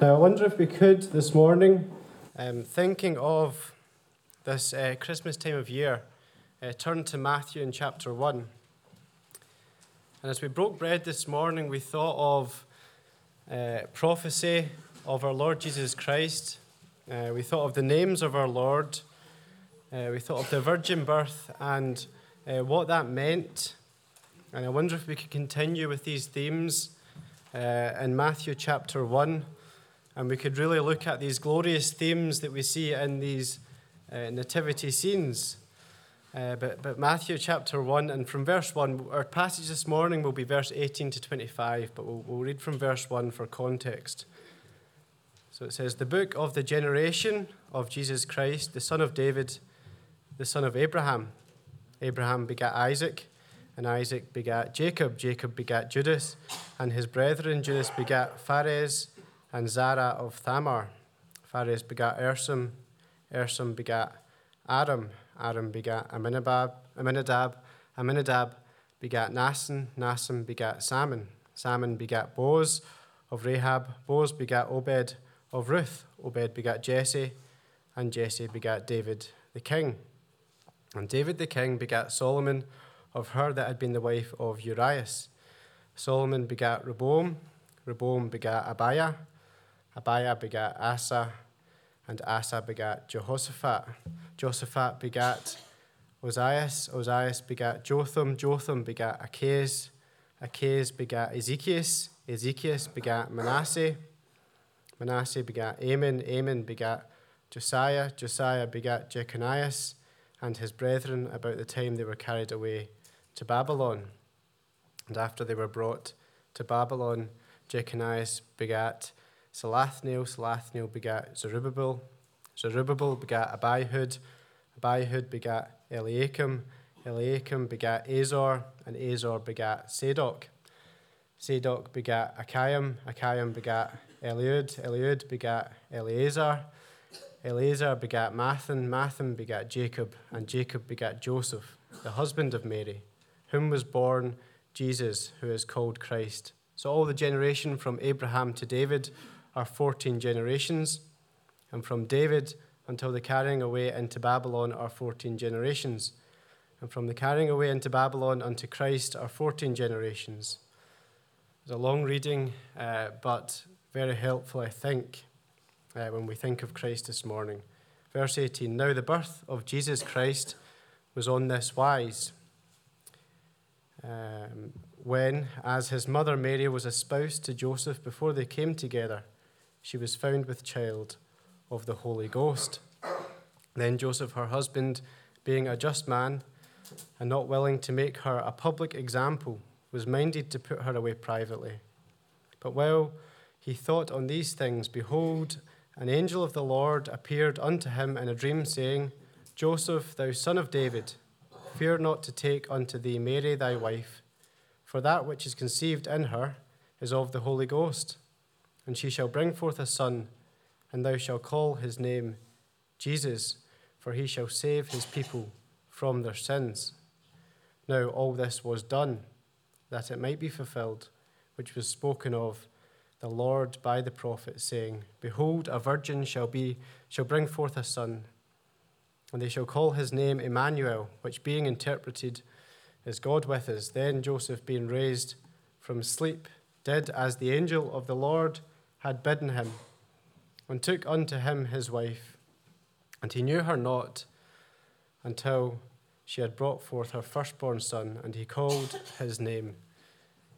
Now, I wonder if we could this morning, um, thinking of this uh, Christmas time of year, uh, turn to Matthew in chapter 1. And as we broke bread this morning, we thought of uh, prophecy of our Lord Jesus Christ. Uh, we thought of the names of our Lord. Uh, we thought of the virgin birth and uh, what that meant. And I wonder if we could continue with these themes in Matthew chapter 1 and we could really look at these glorious themes that we see in these uh, nativity scenes. Uh, but, but Matthew chapter 1, and from verse 1, our passage this morning will be verse 18 to 25, but we'll, we'll read from verse 1 for context. So it says, The book of the generation of Jesus Christ, the son of David, the son of Abraham. Abraham begat Isaac, and Isaac begat Jacob. Jacob begat Judas, and his brethren. Judas begat Phares and Zara of Thamar. Phares begat Esrom, Esrom begat Adam, Adam begat Aminadab, Aminadab, Aminadab begat Naasson, Naasson begat Salmon, Salmon begat Boaz of Rahab, Boaz begat Obed of Ruth, Obed begat Jesse, and Jesse begat David the king. And David the king begat Solomon of her that had been the wife of Urias. Solomon begat Rehoboam, Rehoboam begat Abiah, Abiah begat Asa, and Asa begat Jehoshaphat. Jehoshaphat begat Ozias, Ozias begat Jotham, Jotham begat Achaz, Achaz begat Ezekias, Ezekias begat Manasseh, Manasseh begat Amon, Amon begat Josiah, Josiah begat Jeconias and his brethren about the time they were carried away to Babylon. And after they were brought to Babylon, Jeconias begat Salathiel, Salathiel begat Zerubbabel, Zerubbabel begat Abihud, Abihud begat Eliakim, Eliakim begat Azor, and Azor begat Sadok. Sadok begat Achim, Achim begat Eliud, Eliud begat Eleazar, Eleazar begat Mathan, Mathan begat Jacob, and Jacob begat Joseph, the husband of Mary, whom was born Jesus, who is called Christ. So all the generation from Abraham to David are 14 generations, and from David until the carrying away into Babylon are 14 generations, and from the carrying away into Babylon unto Christ are 14 generations. It's a long reading, uh, but very helpful, I think, uh, when we think of Christ this morning. Verse 18 Now the birth of Jesus Christ was on this wise. Um, when, as his mother Mary was espoused to Joseph before they came together, she was found with child of the Holy Ghost. Then Joseph, her husband, being a just man and not willing to make her a public example, was minded to put her away privately. But while he thought on these things, behold, an angel of the Lord appeared unto him in a dream, saying, Joseph, thou son of David, fear not to take unto thee Mary thy wife, for that which is conceived in her is of the Holy Ghost and she shall bring forth a son, and thou shalt call his name Jesus, for he shall save his people from their sins. Now all this was done, that it might be fulfilled, which was spoken of the Lord by the prophet, saying, Behold, a virgin shall be shall bring forth a son, and they shall call his name Emmanuel, which being interpreted is God with us. Then Joseph, being raised from sleep, did as the angel of the Lord had bidden him, and took unto him his wife. And he knew her not until she had brought forth her firstborn son, and he called his name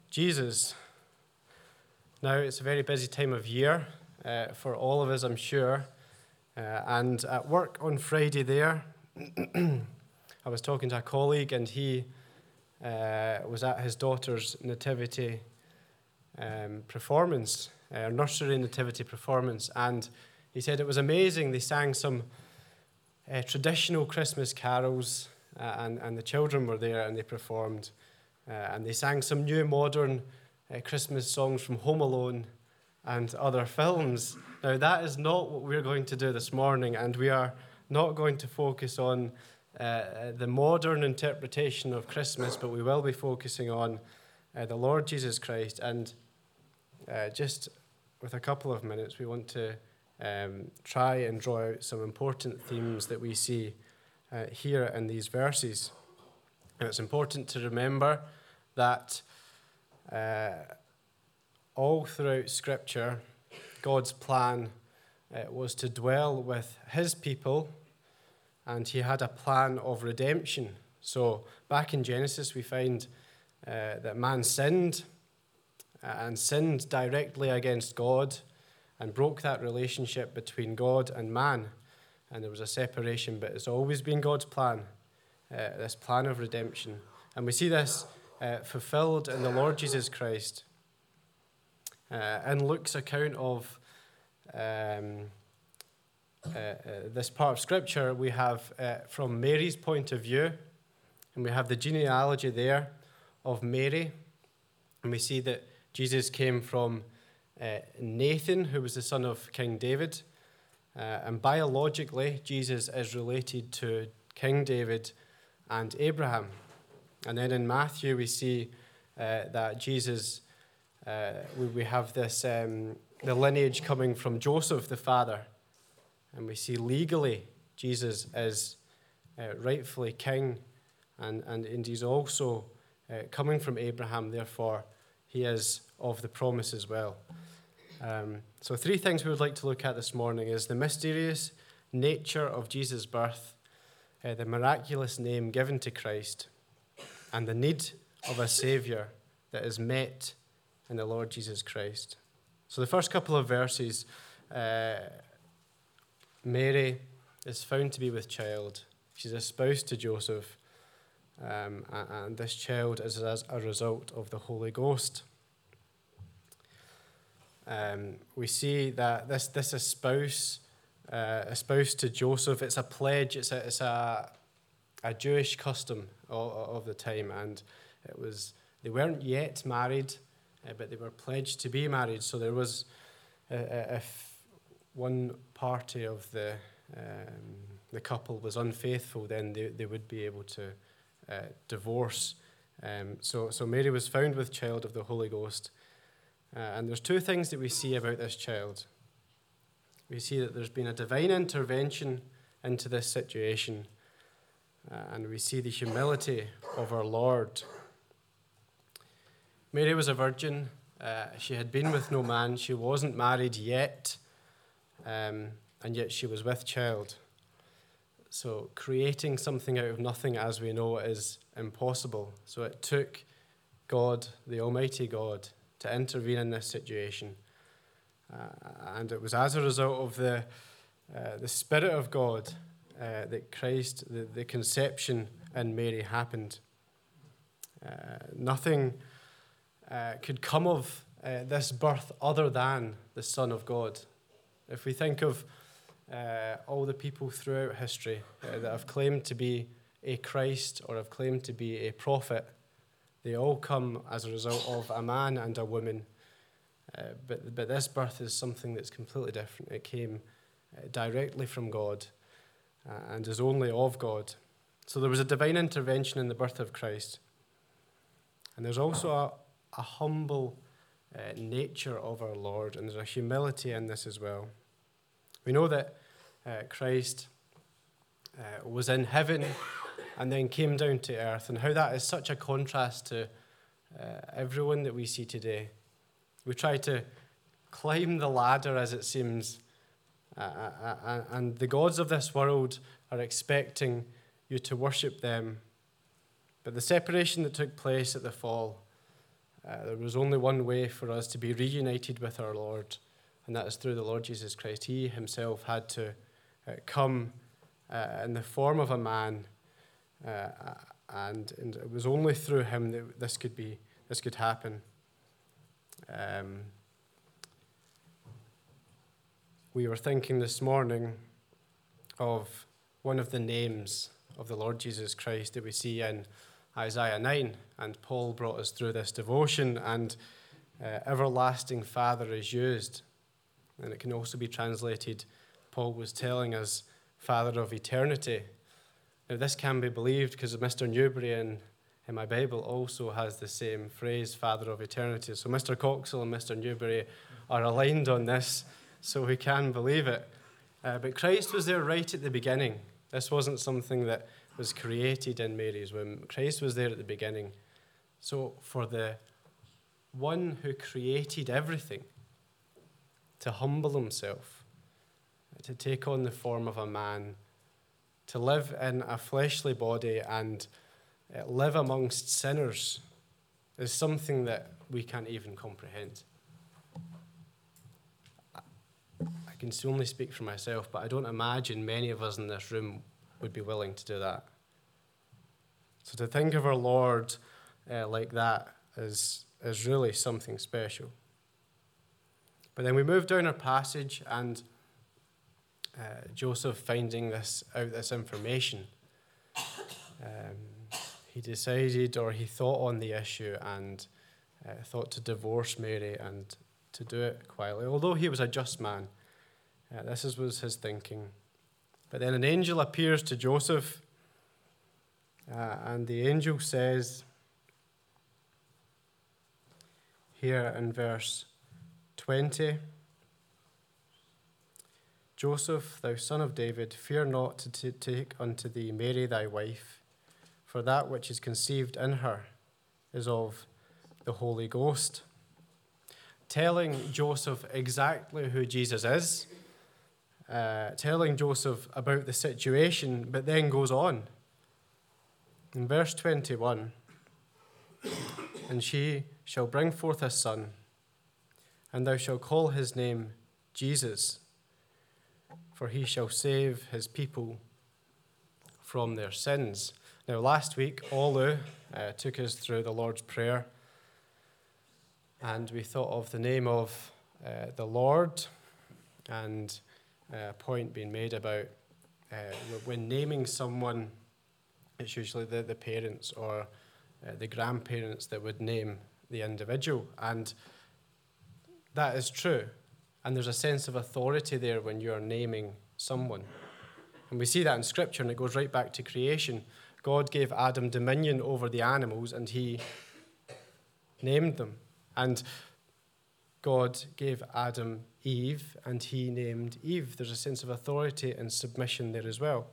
Jesus. Now, it's a very busy time of year uh, for all of us, I'm sure. Uh, and at work on Friday, there, I was talking to a colleague, and he uh, was at his daughter's nativity um, performance uh, nursery nativity performance, and he said it was amazing. They sang some uh, traditional Christmas carols, uh, and, and the children were there and they performed. Uh, and they sang some new modern uh, Christmas songs from Home Alone and other films. Now, that is not what we're going to do this morning, and we are not going to focus on uh, the modern interpretation of Christmas, but we will be focusing on the Lord Jesus Christ and just with a couple of minutes, we want to um, try and draw out some important themes that we see uh, here in these verses. And it's important to remember that uh, all throughout Scripture, God's plan uh, was to dwell with His people, and He had a plan of redemption. So, back in Genesis, we find uh, that man sinned uh, and sinned directly against God and broke that relationship between God and man. And there was a separation, but it's always been God's plan, uh, this plan of redemption. And we see this uh, fulfilled in the Lord Jesus Christ. Uh, in Luke's account of um, uh, uh, this part of Scripture, we have uh, from Mary's point of view, and we have the genealogy there of Mary, and we see that Jesus came from uh, Nathan, who was the son of King David. Uh, and biologically, Jesus is related to King David and Abraham. And then in Matthew, we see uh, that Jesus, uh, we, we, have this, um, the lineage coming from Joseph, the father. And we see legally Jesus is uh, rightfully king, and, and, he's also uh, coming from Abraham, therefore, he is of the promise as well. Um, so, three things we would like to look at this morning is the mysterious nature of Jesus' birth, uh, the miraculous name given to Christ, and the need of a Saviour that is met in the Lord Jesus Christ. So, the first couple of verses uh, Mary is found to be with child. She's espoused to Joseph, um, and this child is as a result of the Holy Ghost. Um, we see that this, this espouse, uh, espoused to Joseph, it's a pledge, it's a, it's a, a Jewish custom of, of the time, and it was they weren't yet married, uh, but they were pledged to be married. So there was, uh, if one party of the um, the couple was unfaithful, then they, they would be able to uh, divorce. Um, so, so Mary was found with child of the Holy Ghost. Uh, and there's two things that we see about this child. We see that there's been a divine intervention into this situation, uh, and we see the humility of our Lord. Mary was a virgin. Uh, she had been with no man. She wasn't married yet, um, and yet she was with child. So, creating something out of nothing, as we know, is impossible. So, it took God, the Almighty God, to intervene in this situation. Uh, and it was as a result of the, uh, the Spirit of God uh, that Christ, the, the conception in Mary happened. Uh, nothing uh, could come of uh, this birth other than the Son of God. If we think of all the people throughout history that have claimed to be a Christ or have claimed to be a prophet, they all come as a result of a man and a woman. Uh, but, but this birth is something that's completely different. It came uh, directly from God uh, and is only of God. So there was a divine intervention in the birth of Christ. And there's also a, a humble uh, nature of our Lord, and there's a humility in this as well. We know that uh, Christ uh, was in heaven and then came down to earth, and how that is such a contrast to uh, everyone that we see today. We try to climb the ladder, as it seems, and the gods of this world are expecting you to worship them. But the separation that took place at the fall, uh, there was only one way for us to be reunited with our Lord, and that is through the Lord Jesus Christ. He himself had to uh, come in the form of a man uh, and, and it was only through him that this could be this could happen. Um, we were thinking this morning of one of the names of the Lord Jesus Christ that we see in Isaiah 9, and Paul brought us through this devotion, and uh, everlasting Father is used. And it can also be translated, Paul was telling us, Father of eternity. Now, this can be believed because Mr. Newberry in And my Bible also has the same phrase, Father of Eternity. So Mr. Coxall and Mr. Newberry are aligned on this, so we can believe it. Uh, but Christ was there right at the beginning. This wasn't something that was created in Mary's womb. Christ was there at the beginning. So, for the one who created everything to humble himself, to take on the form of a man, to live in a fleshly body and uh, live amongst sinners is something that we can't even comprehend. I can only speak for myself, but I don't imagine many of us in this room would be willing to do that. So to think of our Lord uh, like that is, is really something special. But then we move down our passage, and uh, Joseph finding this out this information, um, he decided or he thought on the issue and uh, thought to divorce Mary and to do it quietly. Although he was a just man, uh, this was his thinking. But then an angel appears to Joseph, uh, and the angel says here in verse 20 Joseph, thou son of David, fear not to t- take unto thee Mary thy wife, for that which is conceived in her is of the Holy Ghost. Telling Joseph exactly who Jesus is uh, telling Joseph about the situation, but then goes on. In verse 21, and she shall bring forth a son, and thou shalt call his name Jesus, for he shall save his people from their sins. Now, last week, Olu uh, took us through the Lord's Prayer, and we thought of the name of uh, the Lord and uh, point being made about uh, when naming someone, it's usually the, the parents or uh, the grandparents that would name the individual. And that is true. And there's a sense of authority there when you're naming someone. And we see that in Scripture, and it goes right back to creation. God gave Adam dominion over the animals, and he named them. And God gave Adam Eve, and he named Eve. There's a sense of authority and submission there as well.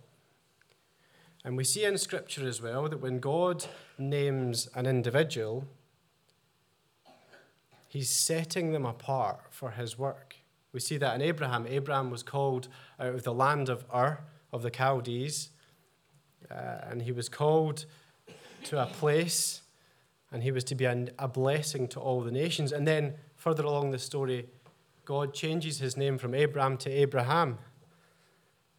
And we see in Scripture as well that when God names an individual, he's setting them apart for his work. We see that in Abraham. Abraham was called out of the land of Ur, of the Chaldees, uh, and he was called to a place, and he was to be a, a blessing to all the nations. And then further along the story, God changes his name from Abraham to Abraham.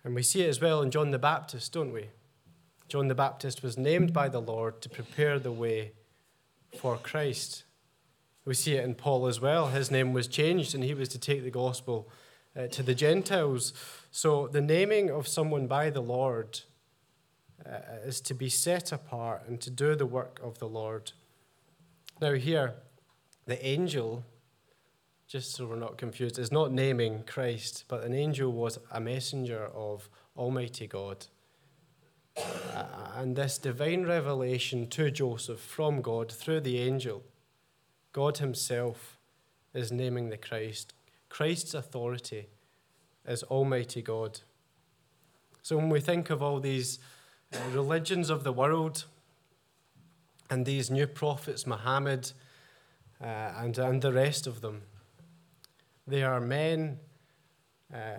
And we see it as well in John the Baptist, don't we? John the Baptist was named by the Lord to prepare the way for Christ. We see it in Paul as well. His name was changed and he was to take the gospel uh, to the Gentiles. So the naming of someone by the Lord uh, is to be set apart and to do the work of the Lord. Now, here, the angel just so we're not confused, is not naming Christ, but an angel was a messenger of Almighty God. Uh, and this divine revelation to Joseph from God through the angel, God Himself is naming the Christ. Christ's authority is Almighty God. So when we think of all these uh, religions of the world and these new prophets, Muhammad, uh, and, and the rest of them, they are men uh,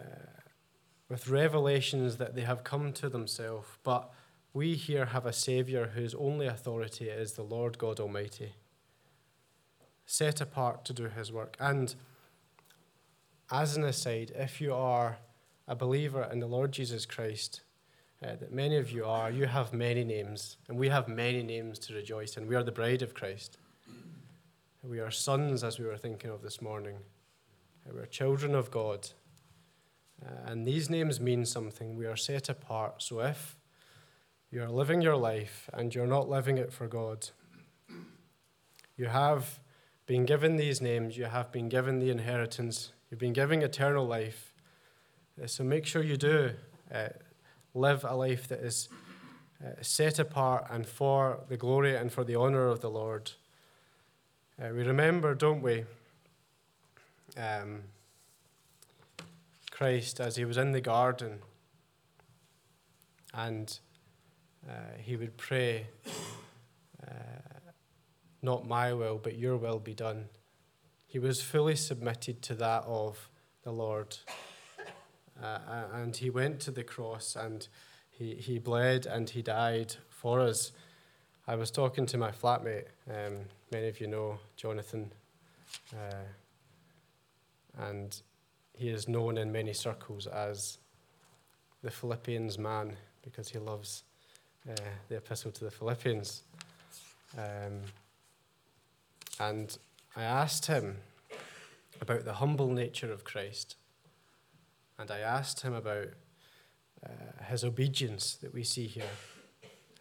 with revelations that they have come to themselves, but we here have a Saviour whose only authority is the Lord God Almighty, set apart to do His work. And as an aside, if you are a believer in the Lord Jesus Christ, uh, that many of you are, you have many names, and we have many names to rejoice in. We are the bride of Christ. We are sons, as we were thinking of this morning. We're children of God. Uh, and these names mean something. We are set apart. So if you're living your life and you're not living it for God, you have been given these names, you have been given the inheritance, you've been given eternal life. Uh, so make sure you do uh, live a life that is uh, set apart and for the glory and for the honor of the Lord. Uh, we remember, don't we, um, Christ as he was in the garden and uh, he would pray, uh, Not my will, but your will be done. He was fully submitted to that of the Lord. Uh, and he went to the cross and he, he bled and he died for us. I was talking to my flatmate, um, many of you know Jonathan, uh, and he is known in many circles as the Philippians man because he loves uh, the epistle to the Philippians. Um, and I asked him about the humble nature of Christ. And I asked him about uh, his obedience that we see here,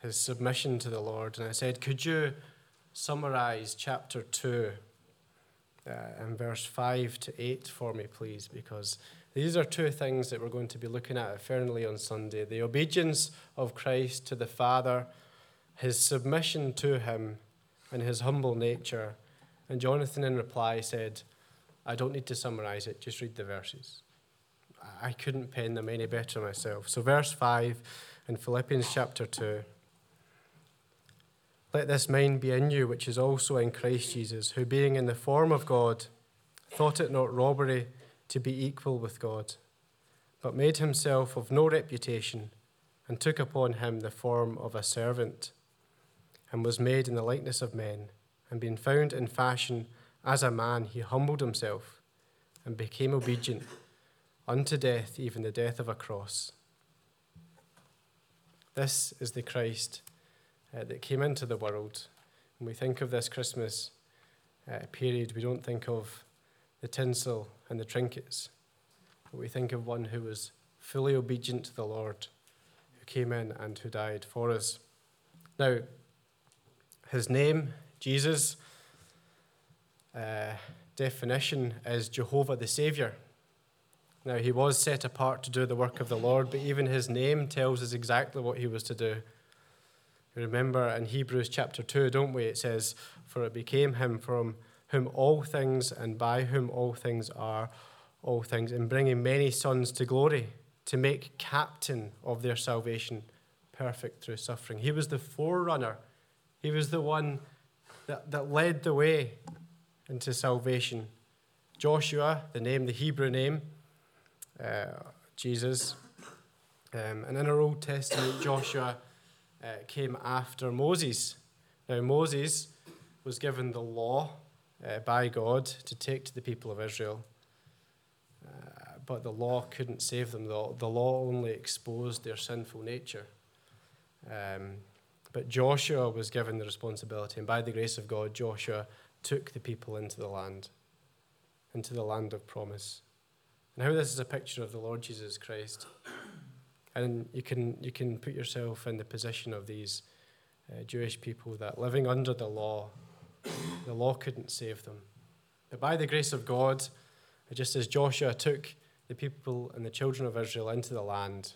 his submission to the Lord. And I said, Could you summarize chapter 2 uh, and verse 5 to 8 for me, please? Because these are two things that we're going to be looking at at on Sunday the obedience of Christ to the Father, his submission to him, and his humble nature. And Jonathan, in reply, said, I don't need to summarize it, just read the verses. I couldn't pen them any better myself. So, verse 5 in Philippians chapter 2. Let this mind be in you, which is also in Christ Jesus, who, being in the form of God, thought it not robbery to be equal with God, but made himself of no reputation, and took upon him the form of a servant, and was made in the likeness of men, and being found in fashion as a man, he humbled himself, and became obedient unto death, even the death of a cross. This is the Christ uh, that came into the world. When we think of this Christmas uh, period, we don't think of the tinsel and the trinkets. But we think of one who was fully obedient to the Lord, who came in and who died for us. Now, his name, Jesus, uh, definition is Jehovah the Saviour. Now, he was set apart to do the work of the Lord, but even his name tells us exactly what he was to do. Remember in Hebrews chapter 2, don't we? It says, For it became him from whom all things and by whom all things are all things, in bringing many sons to glory, to make captain of their salvation perfect through suffering. He was the forerunner, he was the one that, that led the way into salvation. Joshua, the name, the Hebrew name, uh, Jesus. Um, and in our Old Testament, Joshua uh, came after Moses. Now, Moses was given the law uh, by God to take to the people of Israel. Uh, but the law couldn't save them, the, the law only exposed their sinful nature. Um, but Joshua was given the responsibility, and by the grace of God, Joshua took the people into the land, into the land of promise. And how this is a picture of the Lord Jesus Christ. And you can, you can put yourself in the position of these uh, Jewish people that living under the law, the law couldn't save them. But by the grace of God, just as Joshua took the people and the children of Israel into the land,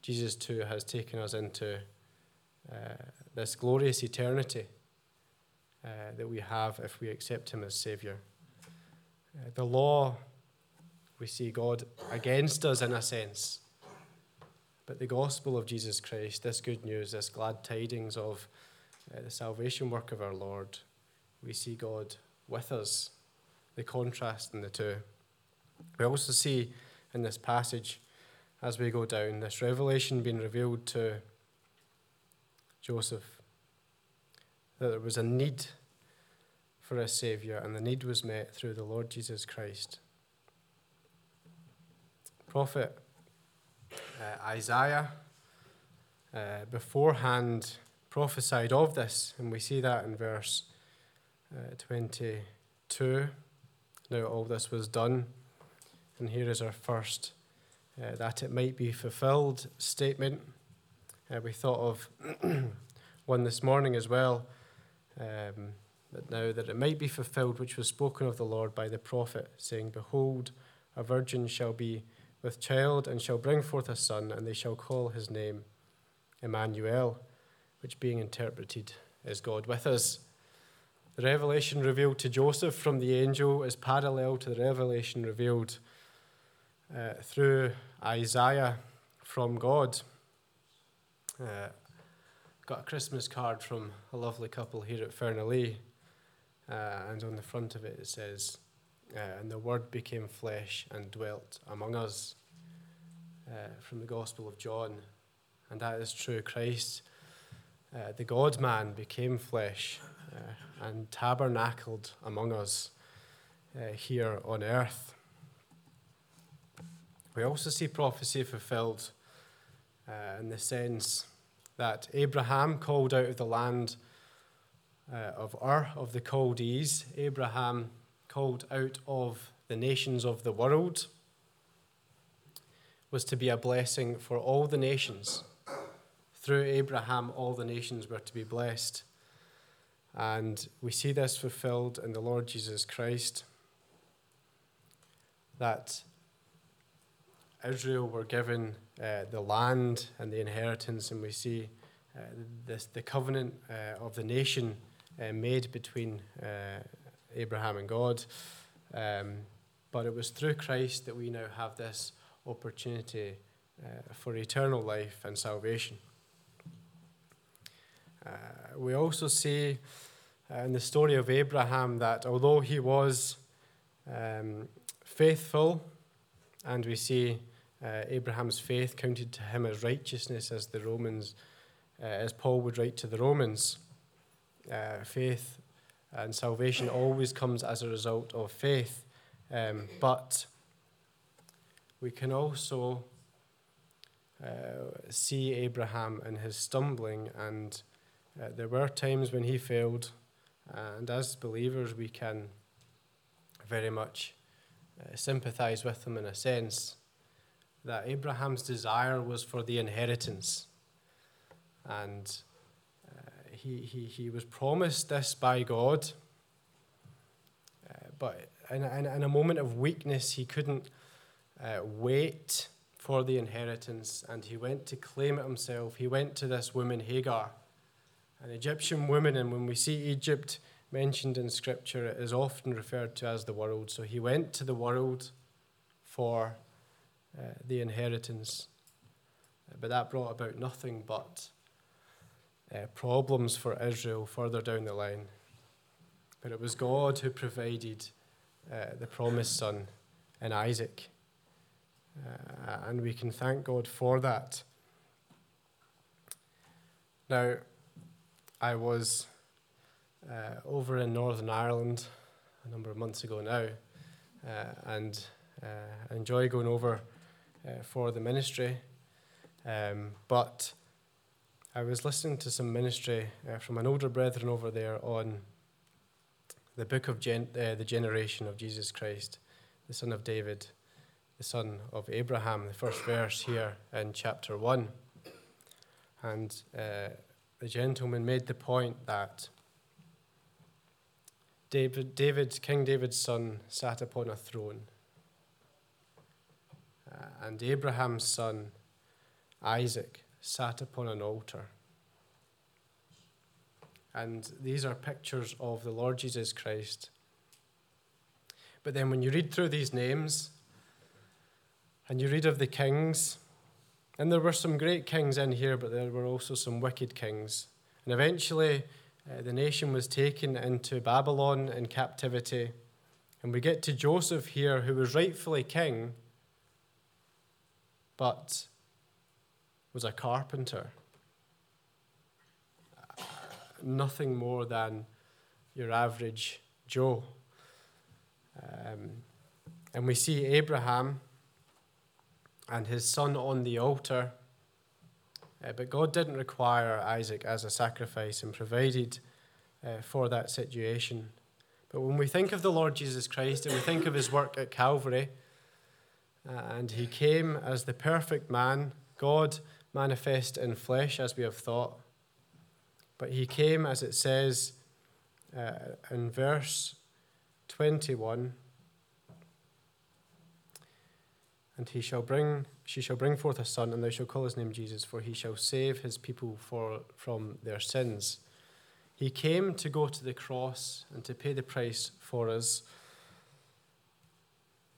Jesus too has taken us into uh, this glorious eternity uh, that we have if we accept Him as Saviour. Uh, the law, we see God against us in a sense. But the gospel of Jesus Christ, this good news, this glad tidings of uh, the salvation work of our Lord, we see God with us, the contrast in the two. We also see in this passage, as we go down, this revelation being revealed to Joseph that there was a need for a Saviour, and the need was met through the Lord Jesus Christ. Prophet uh, Isaiah uh, beforehand prophesied of this, and we see that in verse uh, 22. Now, all this was done, and here is our first uh, that it might be fulfilled statement. Uh, we thought of one this morning as well, um, now that it might be fulfilled, which was spoken of the Lord by the prophet, saying, Behold, a virgin shall be with child and shall bring forth a son, and they shall call his name Emmanuel, which being interpreted is God with us. The revelation revealed to Joseph from the angel is parallel to the revelation revealed uh, through Isaiah from God. Uh, got a Christmas card from a lovely couple here at Fernalee, uh, and on the front of it it says, uh, And the Word became flesh and dwelt among us, uh, from the Gospel of John. And that is true. Christ, uh, the God man, became flesh uh, and tabernacled among us here on earth. We also see prophecy fulfilled uh, in the sense that Abraham called out of the land uh, of Ur of the Chaldees, Abraham called out of the nations of the world, was to be a blessing for all the nations. Through Abraham, all the nations were to be blessed. And we see this fulfilled in the Lord Jesus Christ. That Israel were given uh, the land and the inheritance, and we see uh, this, the covenant uh, of the nation uh, made between uh, Abraham and God. Um, but it was through Christ that we now have this opportunity for eternal life and salvation. we also see in the story of Abraham that although he was um, faithful, and we see uh, Abraham's faith counted to him as righteousness, as the Romans, uh, as Paul would write to the Romans. Uh, faith and salvation always comes as a result of faith, um, but we can also uh, see Abraham and his stumbling, and uh, there were times when he failed, and as believers, we can very much sympathize with him in a sense that Abraham's desire was for the inheritance. And uh, he, he, he was promised this by God. Uh, but in, in, in, a moment of weakness, he couldn't uh, wait for the inheritance and he went to claim it himself. He went to this woman, Hagar, an Egyptian woman. And when we see Egypt mentioned in Scripture, it is often referred to as the world. So he went to the world for uh, the inheritance. Uh, but that brought about nothing but uh, problems for Israel further down the line. But it was God who provided uh, the promised son in Isaac. Uh, and we can thank God for that. Now, I was over in Northern Ireland a number of months ago now, and I enjoy going over uh, for the ministry. Um, but I was listening to some ministry uh, from an older brethren over there on the book of gen- uh, the generation of Jesus Christ, the son of David, the son of Abraham, the first verse here in chapter 1. And uh, the gentleman made the point that David, David, King David's son, sat upon a throne and Abraham's son, Isaac, sat upon an altar. And these are pictures of the Lord Jesus Christ. But then when you read through these names, and you read of the kings, and there were some great kings in here, but there were also some wicked kings. And eventually, uh, the nation was taken into Babylon in captivity. And we get to Joseph here, who was rightfully king, but was a carpenter. Nothing more than your average Joe. Um, and we see Abraham and his son on the altar. Uh, but God didn't require Isaac as a sacrifice and provided uh, for that situation. But when we think of the Lord Jesus Christ and we think of his work at Calvary, and he came as the perfect man, God manifest in flesh, as we have thought. But he came, as it says uh, in verse 21. and he shall bring she shall bring forth a son, and thou shalt call his name Jesus, for he shall save his people for, from their sins. He came to go to the cross and to pay the price for us.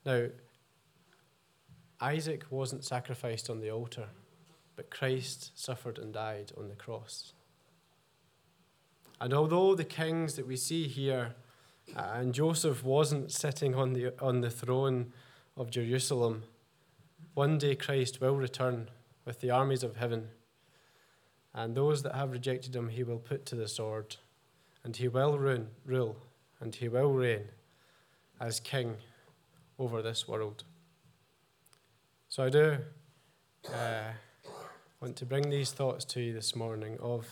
Now, Isaac wasn't sacrificed on the altar, but Christ suffered and died on the cross. And although the kings that we see here, uh, and Joseph wasn't sitting on the, on the throne of Jerusalem, one day Christ will return with the armies of heaven, and those that have rejected him he will put to the sword, and he will rule, and he will reign as king over this world. So I do uh, want to bring these thoughts to you this morning of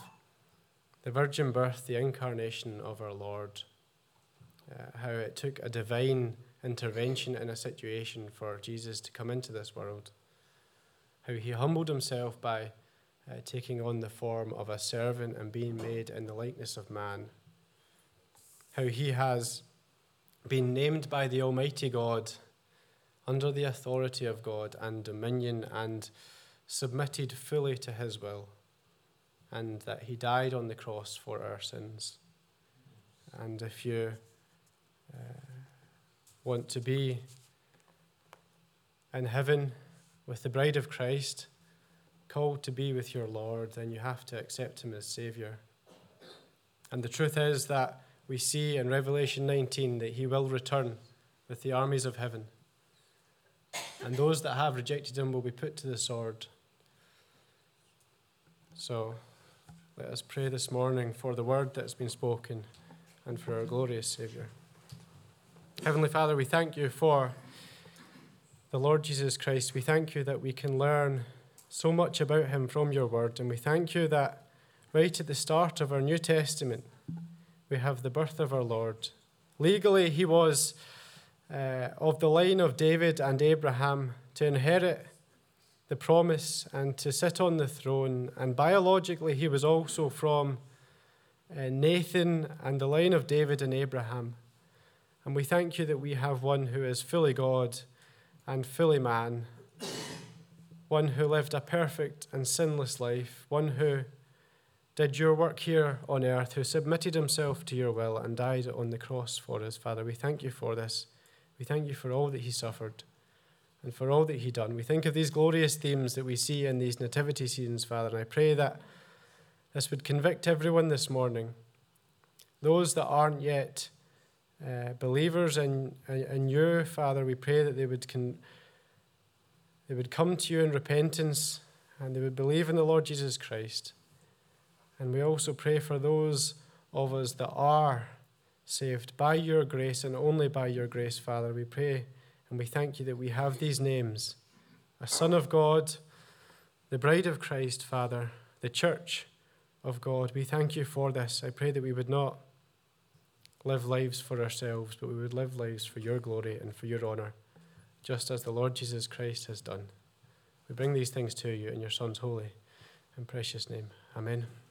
the virgin birth, the incarnation of our Lord, uh, how it took a divine intervention in a situation for Jesus to come into this world. How he humbled himself by uh, taking on the form of a servant and being made in the likeness of man. How he has been named by the Almighty God under the authority of God and dominion and submitted fully to his will, and that he died on the cross for our sins. And if you uh, want to be in heaven with the bride of Christ, called to be with your Lord, then you have to accept him as Savior. And the truth is that we see in Revelation 19 that he will return with the armies of heaven. And those that have rejected him will be put to the sword. So let us pray this morning for the word that has been spoken and for our glorious Savior. Heavenly Father, we thank you for the Lord Jesus Christ. We thank you that we can learn so much about him from your word. And we thank you that right at the start of our New Testament, we have the birth of our Lord. Legally, he was uh, of the line of David and Abraham to inherit the promise and to sit on the throne. And biologically, he was also from uh, Nathan and the line of David and Abraham. And we thank you that we have one who is fully God and fully man, one who lived a perfect and sinless life, one who did your work here on earth, who submitted himself to your will and died on the cross for us. Father, we thank you for this. We thank you for all that he suffered and for all that he done. We think of these glorious themes that we see in these nativity scenes, Father, and I pray that this would convict everyone this morning. Those that aren't yet uh, believers in, in you, Father, we pray that they would, con- they would come to you in repentance and they would believe in the Lord Jesus Christ. And we also pray for those of us that are saved by your grace and only by your grace, Father. We pray and we thank you that we have these names a Son of God, the bride of Christ, Father, the church of God. We thank you for this. I pray that we would not live lives for ourselves, but we would live lives for your glory and for your honor, just as the Lord Jesus Christ has done. We bring these things to you in your Son's holy and precious name. Amen.